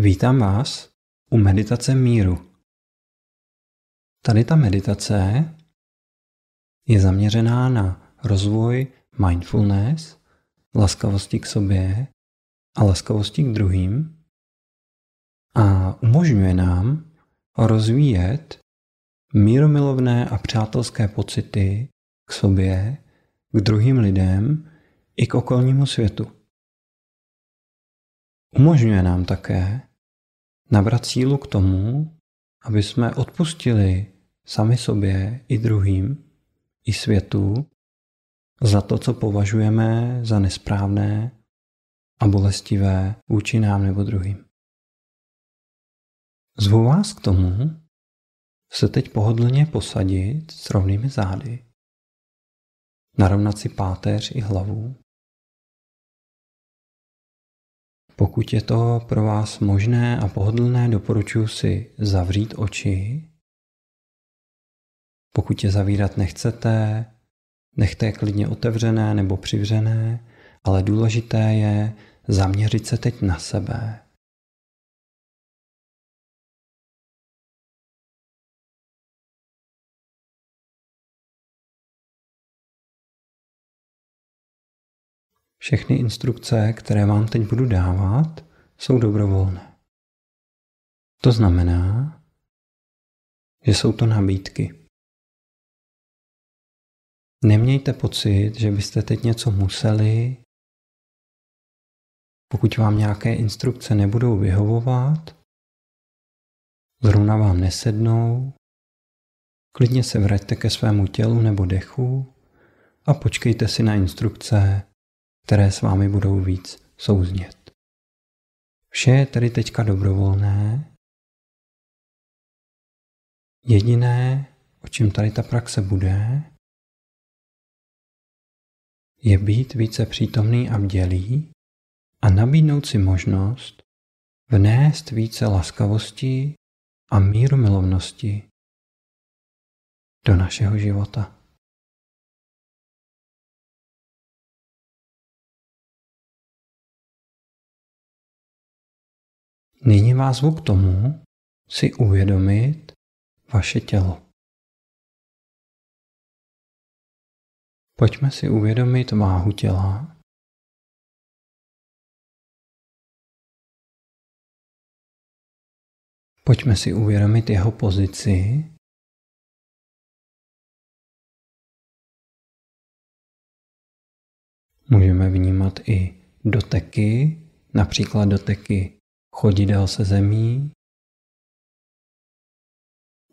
Vítám vás u meditace míru. Tady ta meditace je zaměřená na rozvoj mindfulness, laskavosti k sobě a laskavosti k druhým a umožňuje nám rozvíjet míromilovné a přátelské pocity k sobě, k druhým lidem i k okolnímu světu. Umožňuje nám také nabrat sílu k tomu, aby jsme odpustili sami sobě i druhým, i světu, za to, co považujeme za nesprávné a bolestivé vůči nám nebo druhým. Zvu vás k tomu se teď pohodlně posadit s rovnými zády, narovnat si páteř i hlavu Pokud je to pro vás možné a pohodlné, doporučuji si zavřít oči. Pokud je zavírat nechcete, nechte je klidně otevřené nebo přivřené, ale důležité je zaměřit se teď na sebe. Všechny instrukce, které vám teď budu dávat, jsou dobrovolné. To znamená, že jsou to nabídky. Nemějte pocit, že byste teď něco museli. Pokud vám nějaké instrukce nebudou vyhovovat, zrovna vám nesednou, klidně se vraťte ke svému tělu nebo dechu a počkejte si na instrukce, které s vámi budou víc souznět. Vše je tedy teďka dobrovolné. Jediné, o čem tady ta praxe bude, je být více přítomný a vdělý a nabídnout si možnost vnést více laskavosti a míru milovnosti do našeho života. Nyní vás zvu k tomu si uvědomit vaše tělo. Pojďme si uvědomit váhu těla. Pojďme si uvědomit jeho pozici. Můžeme vnímat i doteky, například doteky chodidel se zemí,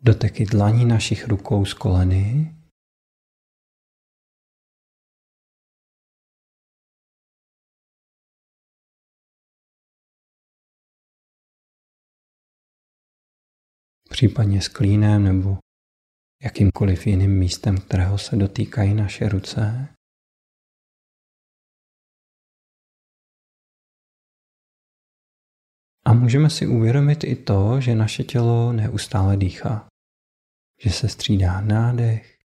doteky dlaní našich rukou z koleny, případně s klínem nebo jakýmkoliv jiným místem, kterého se dotýkají naše ruce. A můžeme si uvědomit i to, že naše tělo neustále dýchá, že se střídá nádech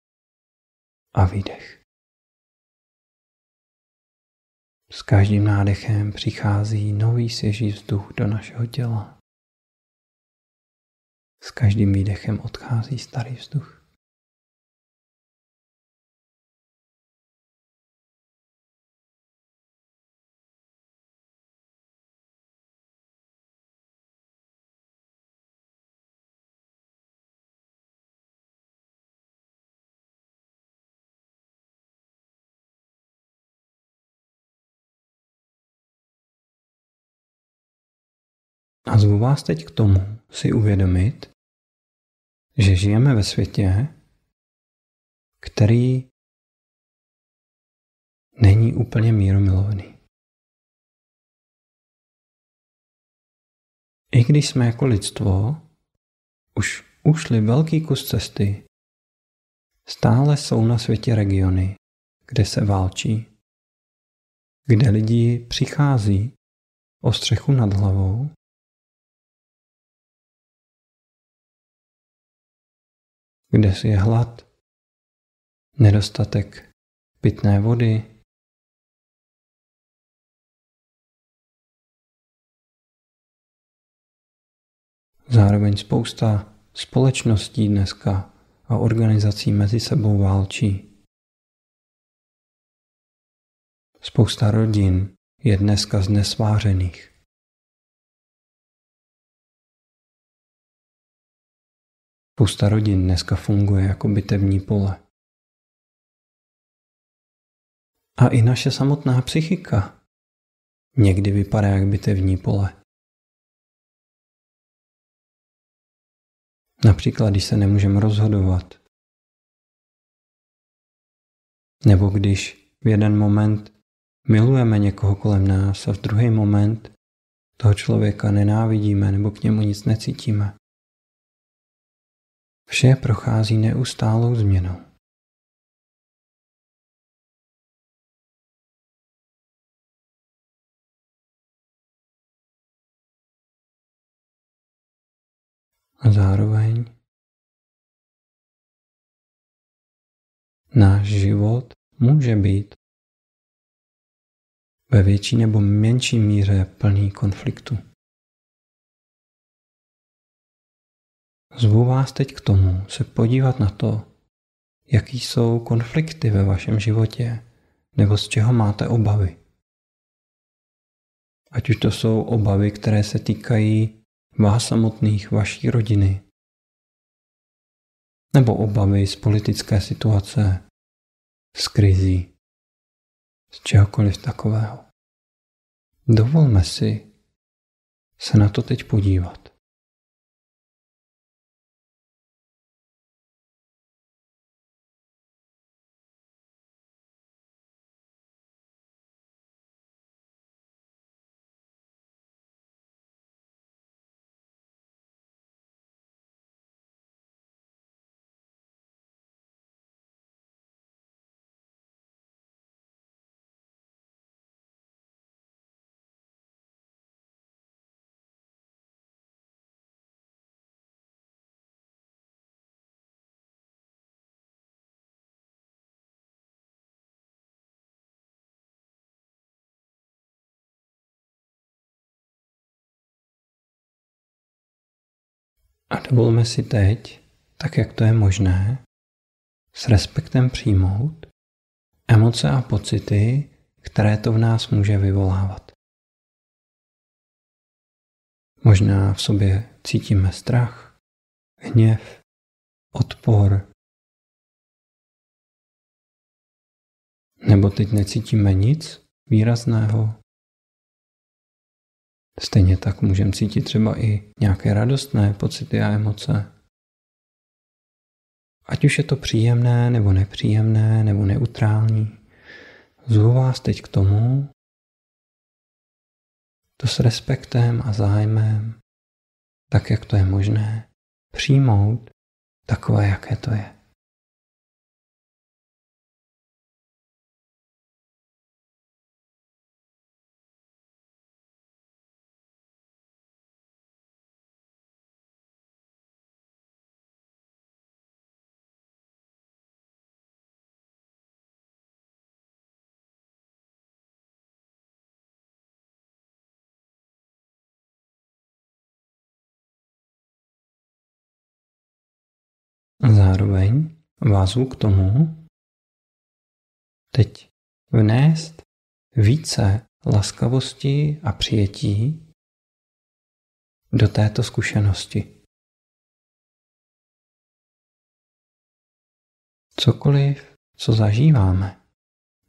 a výdech. S každým nádechem přichází nový svěží vzduch do našeho těla. S každým výdechem odchází starý vzduch. A zvu vás teď k tomu si uvědomit, že žijeme ve světě, který není úplně míromilovný. I když jsme jako lidstvo už ušli velký kus cesty, stále jsou na světě regiony, kde se válčí, kde lidi přichází o střechu nad hlavou kde je hlad, nedostatek pitné vody, Zároveň spousta společností dneska a organizací mezi sebou válčí. Spousta rodin je dneska znesvářených. Spousta rodin dneska funguje jako bitevní pole. A i naše samotná psychika někdy vypadá jak bitevní pole. Například, když se nemůžeme rozhodovat. Nebo když v jeden moment milujeme někoho kolem nás a v druhý moment toho člověka nenávidíme nebo k němu nic necítíme. Vše prochází neustálou změnou. A zároveň náš život může být ve větší nebo menší míře plný konfliktu. Zvu vás teď k tomu se podívat na to, jaký jsou konflikty ve vašem životě nebo z čeho máte obavy. Ať už to jsou obavy, které se týkají vás samotných, vaší rodiny, nebo obavy z politické situace, z krizí, z čehokoliv takového. Dovolme si se na to teď podívat. A dovolme si teď, tak jak to je možné, s respektem přijmout emoce a pocity, které to v nás může vyvolávat. Možná v sobě cítíme strach, hněv, odpor, nebo teď necítíme nic výrazného, Stejně tak můžeme cítit třeba i nějaké radostné pocity a emoce. Ať už je to příjemné, nebo nepříjemné, nebo neutrální, zvu vás teď k tomu, to s respektem a zájmem, tak jak to je možné, přijmout takové, jaké to je. Zároveň vás k tomu teď vnést více laskavosti a přijetí do této zkušenosti. Cokoliv, co zažíváme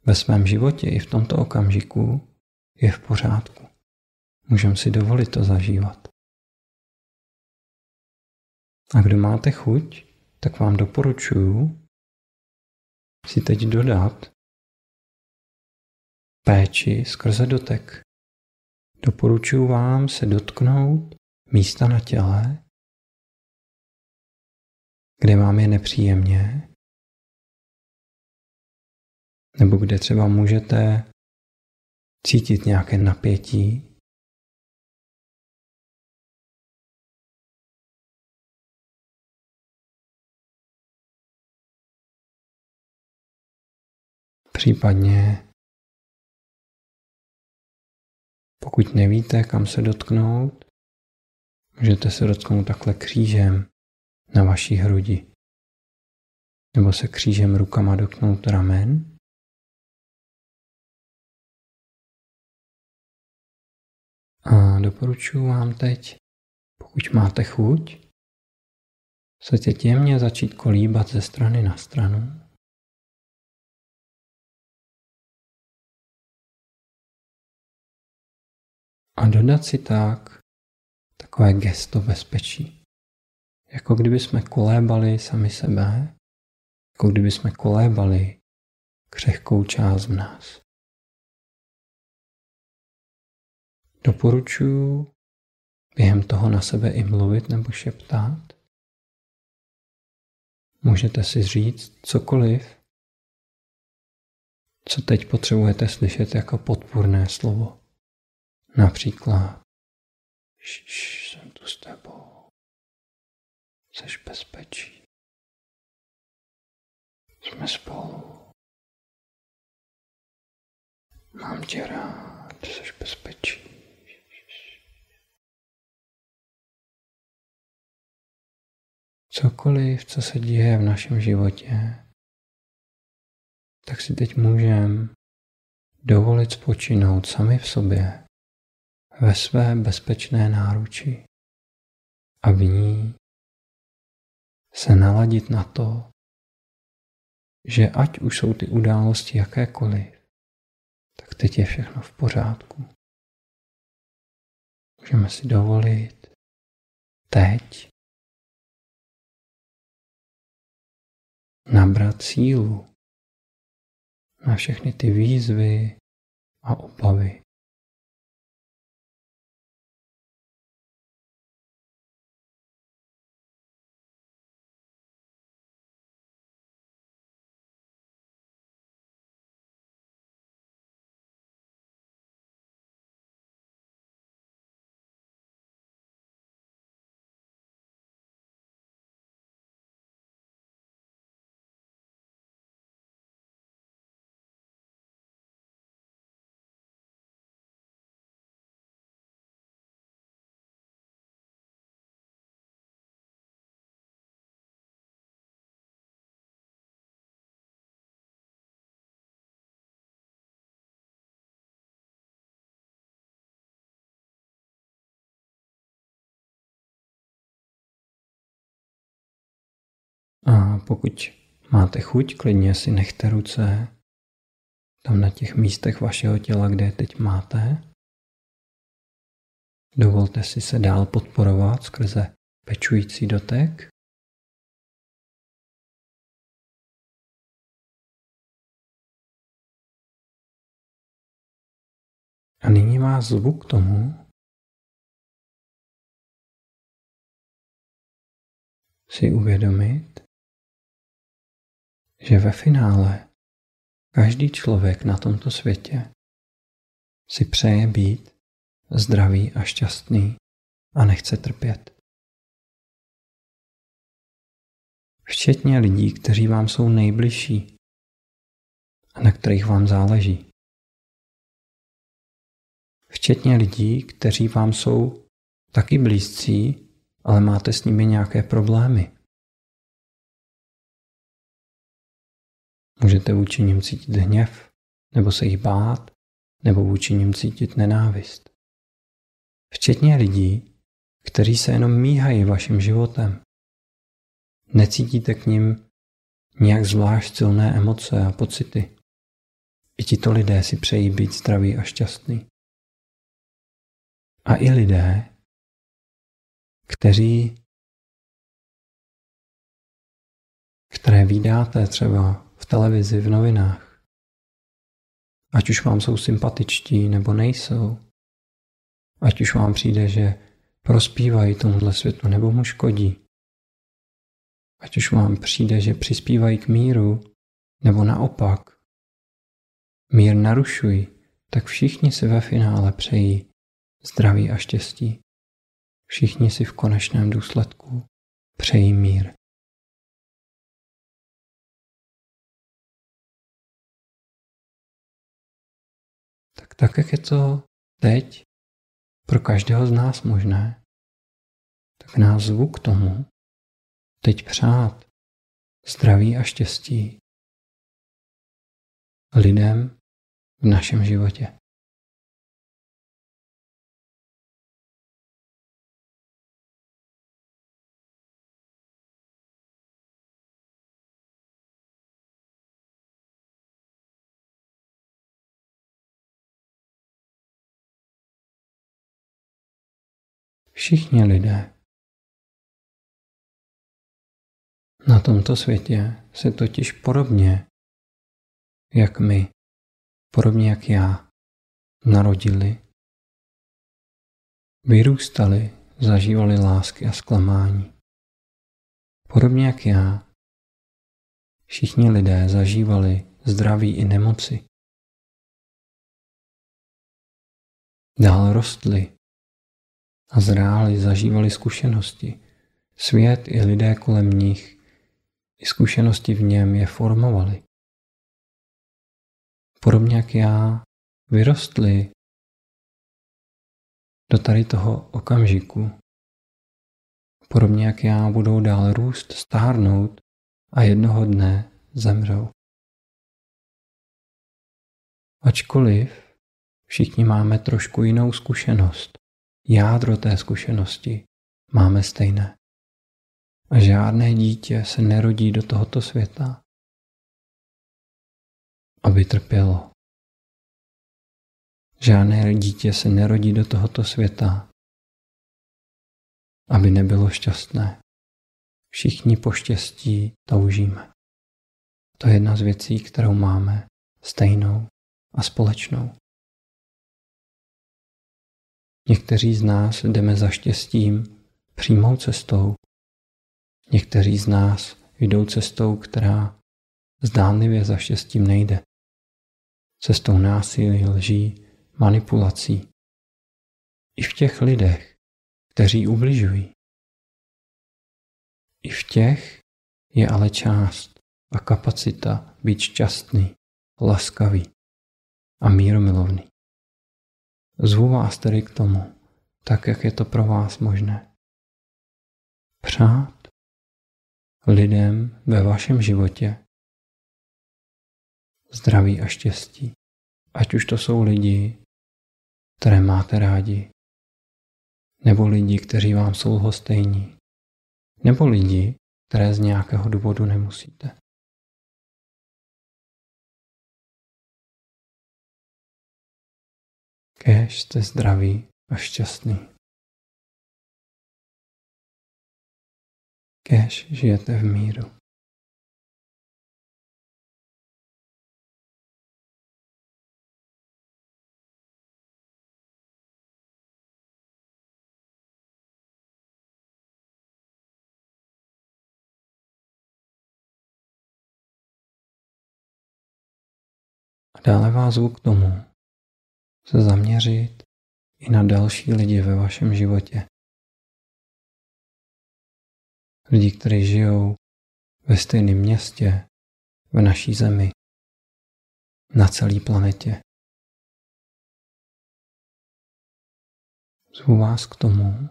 ve svém životě i v tomto okamžiku, je v pořádku. Můžeme si dovolit to zažívat. A kdo máte chuť, tak vám doporučuji si teď dodat péči skrze dotek. Doporučuji vám se dotknout místa na těle, kde vám je nepříjemně, nebo kde třeba můžete cítit nějaké napětí, Případně pokud nevíte, kam se dotknout, Můžete se dotknout takhle křížem na vaší hrudi. Nebo se křížem rukama dotknout ramen. A doporučuji vám teď, pokud máte chuť, se teď jemně začít kolíbat ze strany na stranu. A dodat si tak takové gesto bezpečí. Jako kdyby jsme kolébali sami sebe, jako kdyby jsme kolébali křehkou část v nás. Doporučuji během toho na sebe i mluvit nebo šeptat. Můžete si říct cokoliv, co teď potřebujete slyšet jako podpůrné slovo. Například Šš, jsem tu s tebou. Jseš bezpečí. Jsme spolu. Mám tě rád, jsi bezpečí. Cokoliv, co se děje v našem životě, tak si teď můžeme dovolit spočinout sami v sobě ve své bezpečné náruči a v ní se naladit na to, že ať už jsou ty události jakékoliv, tak teď je všechno v pořádku. Můžeme si dovolit teď nabrat sílu na všechny ty výzvy a obavy. A pokud máte chuť, klidně si nechte ruce tam na těch místech vašeho těla, kde je teď máte. Dovolte si se dál podporovat skrze pečující dotek. A nyní má zvuk tomu si uvědomit, že ve finále každý člověk na tomto světě si přeje být zdravý a šťastný a nechce trpět. Včetně lidí, kteří vám jsou nejbližší a na kterých vám záleží. Včetně lidí, kteří vám jsou taky blízcí, ale máte s nimi nějaké problémy. Můžete vůči nim cítit hněv, nebo se jich bát, nebo vůči nim cítit nenávist. Včetně lidí, kteří se jenom míhají vaším životem. Necítíte k ním nějak zvlášť silné emoce a pocity. I tito lidé si přejí být zdraví a šťastní. A i lidé, kteří, které vydáte třeba televizi, v novinách. Ať už vám jsou sympatičtí nebo nejsou. Ať už vám přijde, že prospívají tomuhle světu nebo mu škodí. Ať už vám přijde, že přispívají k míru nebo naopak. Mír narušují, tak všichni si ve finále přejí zdraví a štěstí. Všichni si v konečném důsledku přejí mír. Tak jak je to teď pro každého z nás možné, tak nás zvu k tomu teď přát zdraví a štěstí lidem v našem životě. Všichni lidé na tomto světě se totiž podobně, jak my, podobně jak já, narodili, vyrůstali, zažívali lásky a zklamání. Podobně jak já, všichni lidé zažívali zdraví i nemoci. Dál rostli, a zráli, zažívali zkušenosti. Svět i lidé kolem nich i zkušenosti v něm je formovali. Podobně jak já vyrostli do tady toho okamžiku. Podobně jak já budou dál růst, stárnout a jednoho dne zemřou. Ačkoliv všichni máme trošku jinou zkušenost, jádro té zkušenosti máme stejné. A žádné dítě se nerodí do tohoto světa, aby trpělo. Žádné dítě se nerodí do tohoto světa, aby nebylo šťastné. Všichni po štěstí toužíme. To je jedna z věcí, kterou máme stejnou a společnou. Někteří z nás jdeme za štěstím přímou cestou. Někteří z nás jdou cestou, která zdánlivě za štěstím nejde. Cestou násilí, lží, manipulací. I v těch lidech, kteří ubližují. I v těch je ale část a kapacita být šťastný, laskavý a míromilovný. Zvu vás tedy k tomu, tak jak je to pro vás možné. Přát lidem ve vašem životě zdraví a štěstí. Ať už to jsou lidi, které máte rádi, nebo lidi, kteří vám jsou lhostejní, nebo lidi, které z nějakého důvodu nemusíte. Kéž jste zdraví a šťastný. Kéž žijete v míru. A dále vás zvu k tomu, se zaměřit i na další lidi ve vašem životě. Lidi, kteří žijou ve stejném městě, v naší zemi, na celé planetě. Zvu vás k tomu,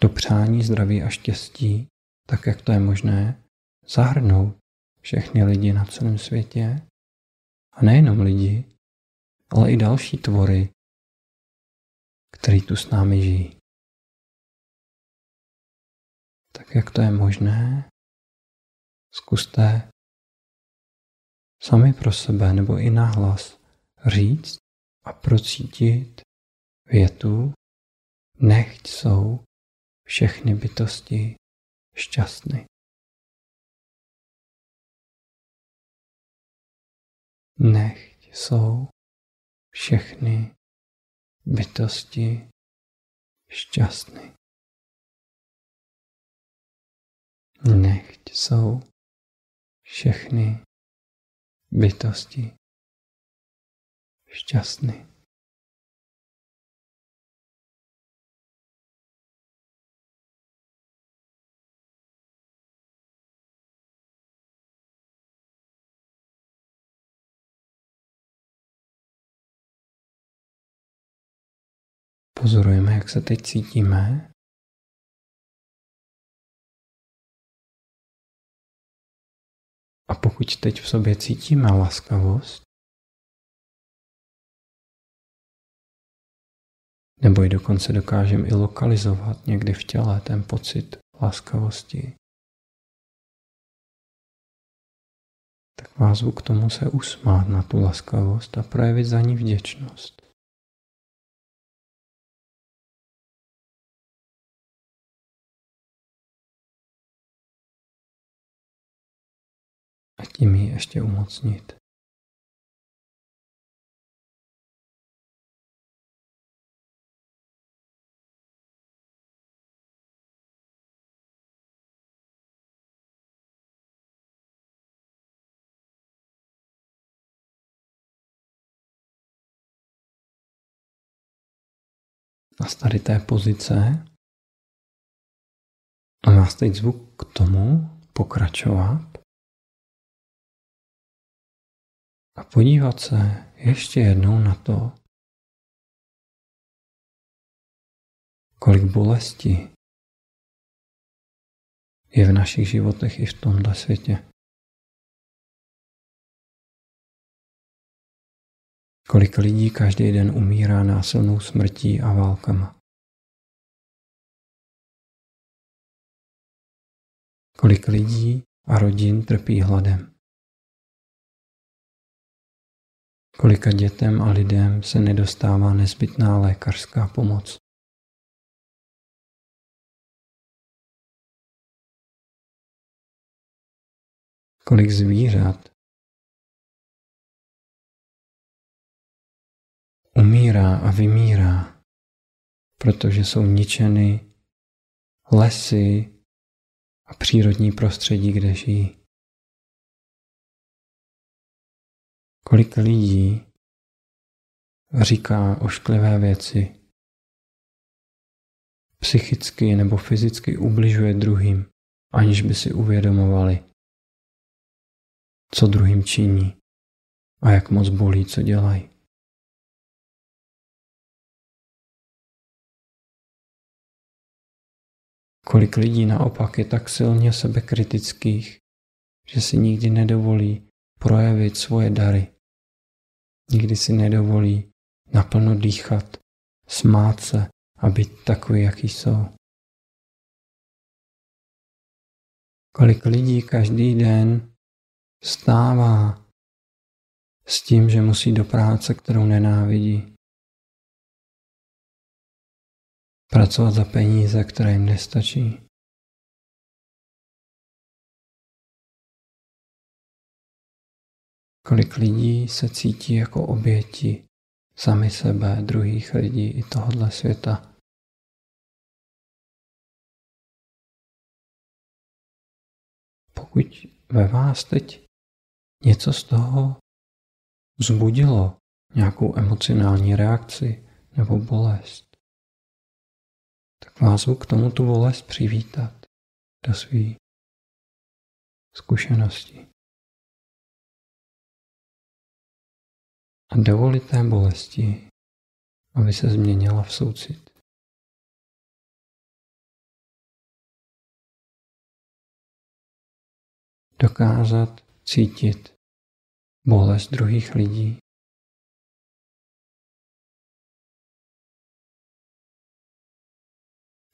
do přání zdraví a štěstí, tak jak to je možné, zahrnout všechny lidi na celém světě a nejenom lidi, ale i další tvory, který tu s námi žijí. Tak jak to je možné, zkuste sami pro sebe nebo i nahlas říct a procítit větu, nechť jsou všechny bytosti šťastny. Nechť jsou všechny bytosti šťastný. Nechť jsou všechny bytosti šťastný. Pozorujeme, jak se teď cítíme. A pokud teď v sobě cítíme laskavost, nebo ji dokonce dokážeme i lokalizovat někdy v těle ten pocit laskavosti, tak vás k tomu se usmát na tu laskavost a projevit za ní vděčnost. A tím ji ještě umocnit. a z tady té pozice a vás teď zvuk k tomu pokračovat a podívat se ještě jednou na to, kolik bolesti je v našich životech i v tomhle světě. Kolik lidí každý den umírá násilnou smrtí a válkama. Kolik lidí a rodin trpí hladem. Kolika dětem a lidem se nedostává nezbytná lékařská pomoc. Kolik zvířat umírá a vymírá, protože jsou ničeny lesy a přírodní prostředí, kde žijí. Kolik lidí říká ošklivé věci, psychicky nebo fyzicky ubližuje druhým, aniž by si uvědomovali, co druhým činí a jak moc bolí, co dělají. Kolik lidí naopak je tak silně sebekritických, že si nikdy nedovolí projevit svoje dary. Nikdy si nedovolí naplno dýchat, smát se a být takový, jaký jsou. Kolik lidí každý den stává s tím, že musí do práce, kterou nenávidí. pracovat za peníze, které jim nestačí. Kolik lidí se cítí jako oběti sami sebe, druhých lidí i tohohle světa. Pokud ve vás teď něco z toho vzbudilo nějakou emocionální reakci nebo bolest, tak vás k tomu tu bolest přivítat do své zkušenosti. A dovolit té bolesti, aby se změnila v soucit. Dokázat cítit bolest druhých lidí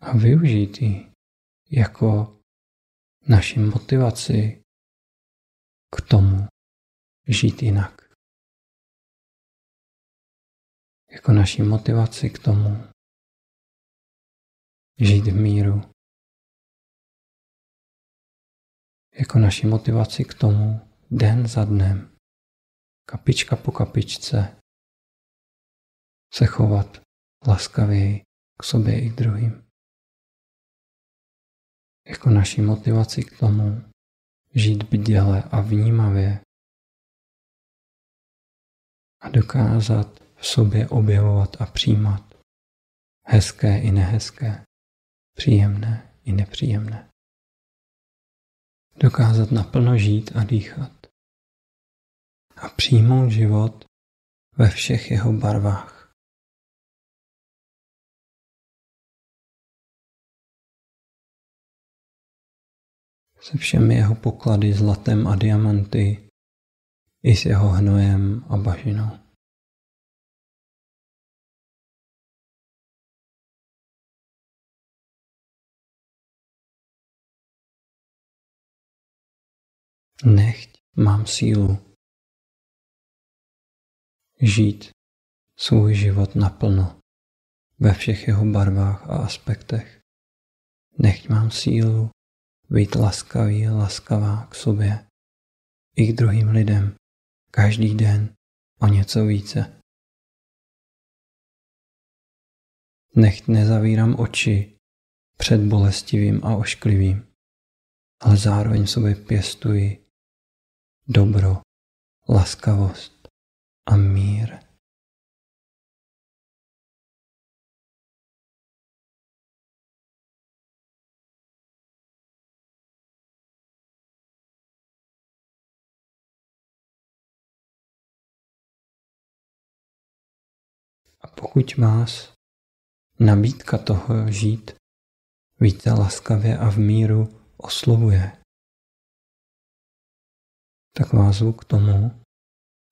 a využít ji jako naši motivaci k tomu žít jinak. Jako naši motivaci k tomu žít v míru. Jako naši motivaci k tomu den za dnem, kapička po kapičce, se chovat laskavěji k sobě i k druhým jako naší motivaci k tomu žít bděle a vnímavě a dokázat v sobě objevovat a přijímat. Hezké i nehezké, příjemné i nepříjemné. Dokázat naplno žít a dýchat. A přijmout život ve všech jeho barvách. se všemi jeho poklady zlatem a diamanty, i s jeho hnojem a bažinou. Nechť mám sílu žít svůj život naplno ve všech jeho barvách a aspektech. Nechť mám sílu být laskavý a laskavá k sobě i k druhým lidem každý den o něco více. Nechť nezavírám oči před bolestivým a ošklivým, ale zároveň sobě pěstuji dobro, laskavost a mír. A pokud vás nabídka toho žít více laskavě a v míru oslovuje, tak vás zvu k tomu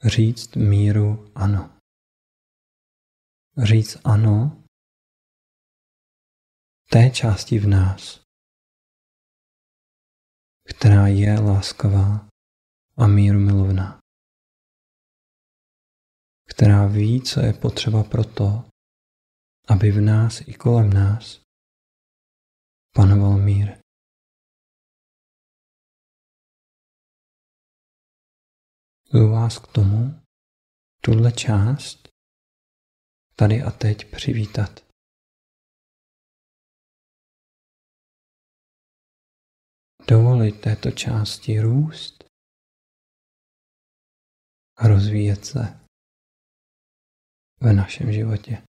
říct míru ano. Říct ano té části v nás, která je láskavá a míru milovná která ví, co je potřeba pro to, aby v nás i kolem nás panoval mír. Jdu vás k tomu, tuhle část tady a teď přivítat. Dovolit této části růst a rozvíjet se v našem životě.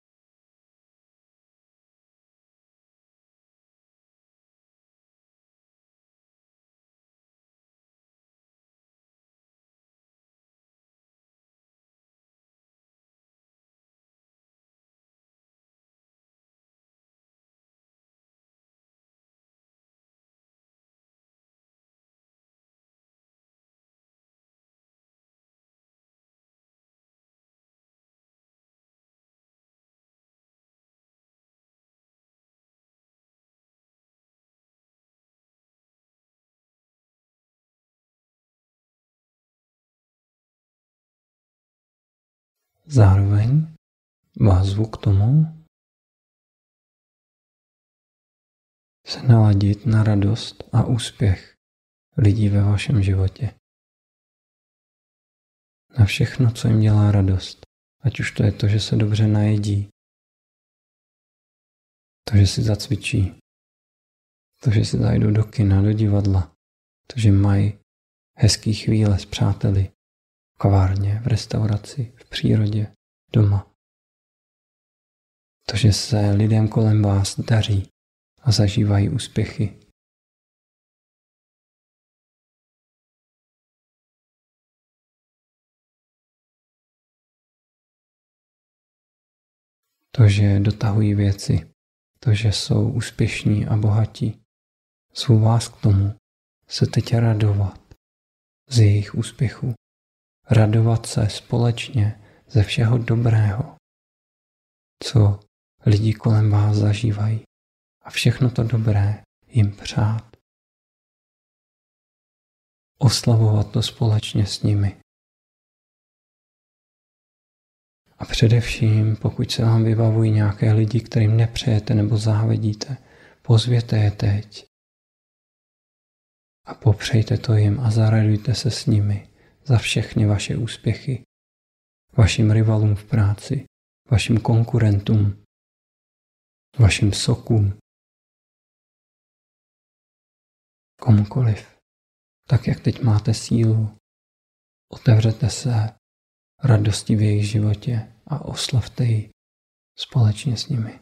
Zároveň vás zvu k tomu se naladit na radost a úspěch lidí ve vašem životě. Na všechno, co jim dělá radost. Ať už to je to, že se dobře najedí, to, že si zacvičí, to, že si zajdou do kina, do divadla, to, že mají hezký chvíle s přáteli, kavárně, v restauraci, v přírodě, doma. To, že se lidem kolem vás daří a zažívají úspěchy. To, že dotahují věci, to, že jsou úspěšní a bohatí. Zvu vás k tomu se teď radovat z jejich úspěchů radovat se společně ze všeho dobrého, co lidi kolem vás zažívají a všechno to dobré jim přát. Oslavovat to společně s nimi. A především, pokud se vám vybavují nějaké lidi, kterým nepřejete nebo závidíte, pozvěte je teď. A popřejte to jim a zaradujte se s nimi za všechny vaše úspěchy, vašim rivalům v práci, vašim konkurentům, vašim sokům, komukoliv. Tak, jak teď máte sílu, otevřete se radosti v jejich životě a oslavte ji společně s nimi.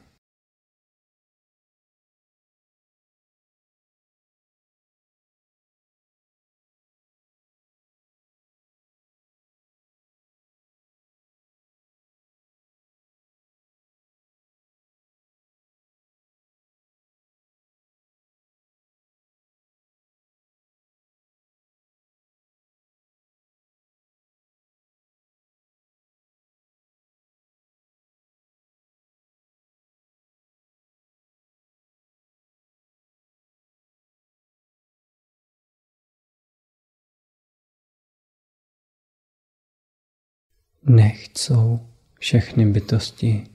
Nechť jsou všechny bytosti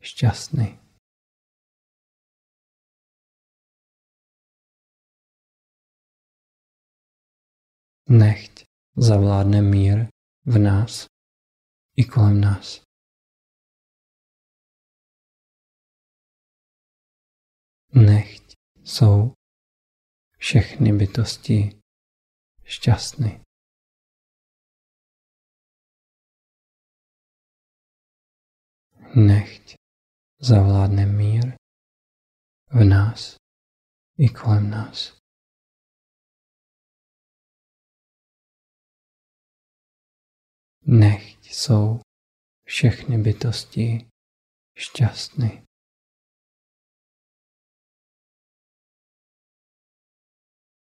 šťastný. Nechť zavládne mír v nás i kolem nás. Nechť jsou všechny bytosti šťastný. Nechť zavládne mír v nás i kolem nás. Nechť jsou všechny bytosti šťastný.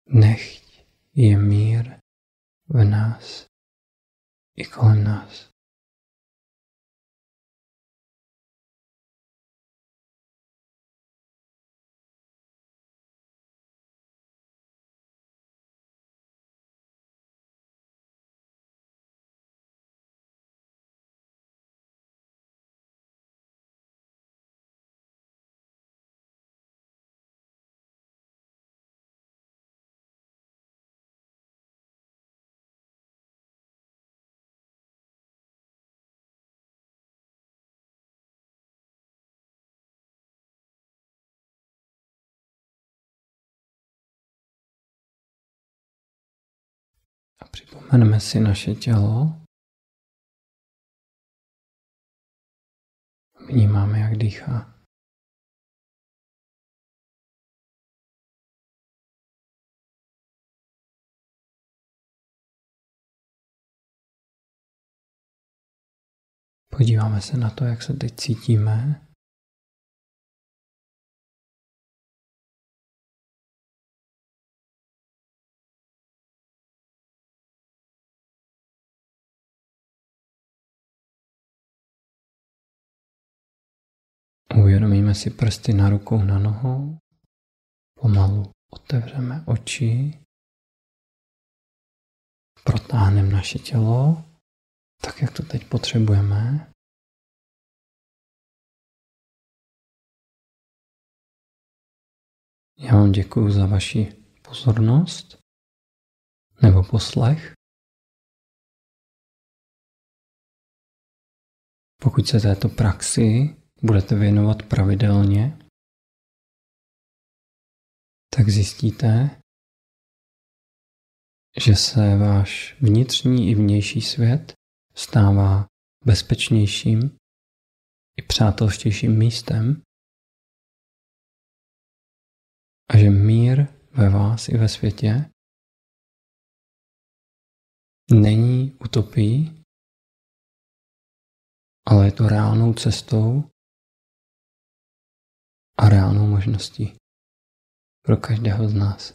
Nechť je mír v nás i kolem nás. Připomeneme si naše tělo. Vnímáme, jak dýchá. Podíváme se na to, jak se teď cítíme. Uvědomíme si prsty na rukou, na nohou. Pomalu otevřeme oči. Protáhneme naše tělo, tak jak to teď potřebujeme. Já vám děkuji za vaši pozornost nebo poslech. Pokud se této praxi budete věnovat pravidelně, tak zjistíte, že se váš vnitřní i vnější svět stává bezpečnějším i přátelštějším místem a že mír ve vás i ve světě není utopií, ale je to reálnou cestou a reálnou možností pro každého z nás.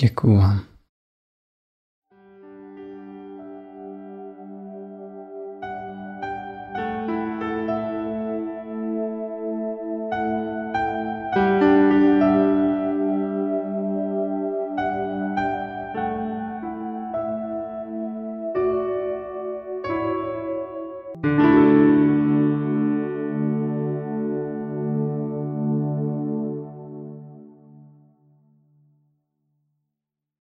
Děkuju vám.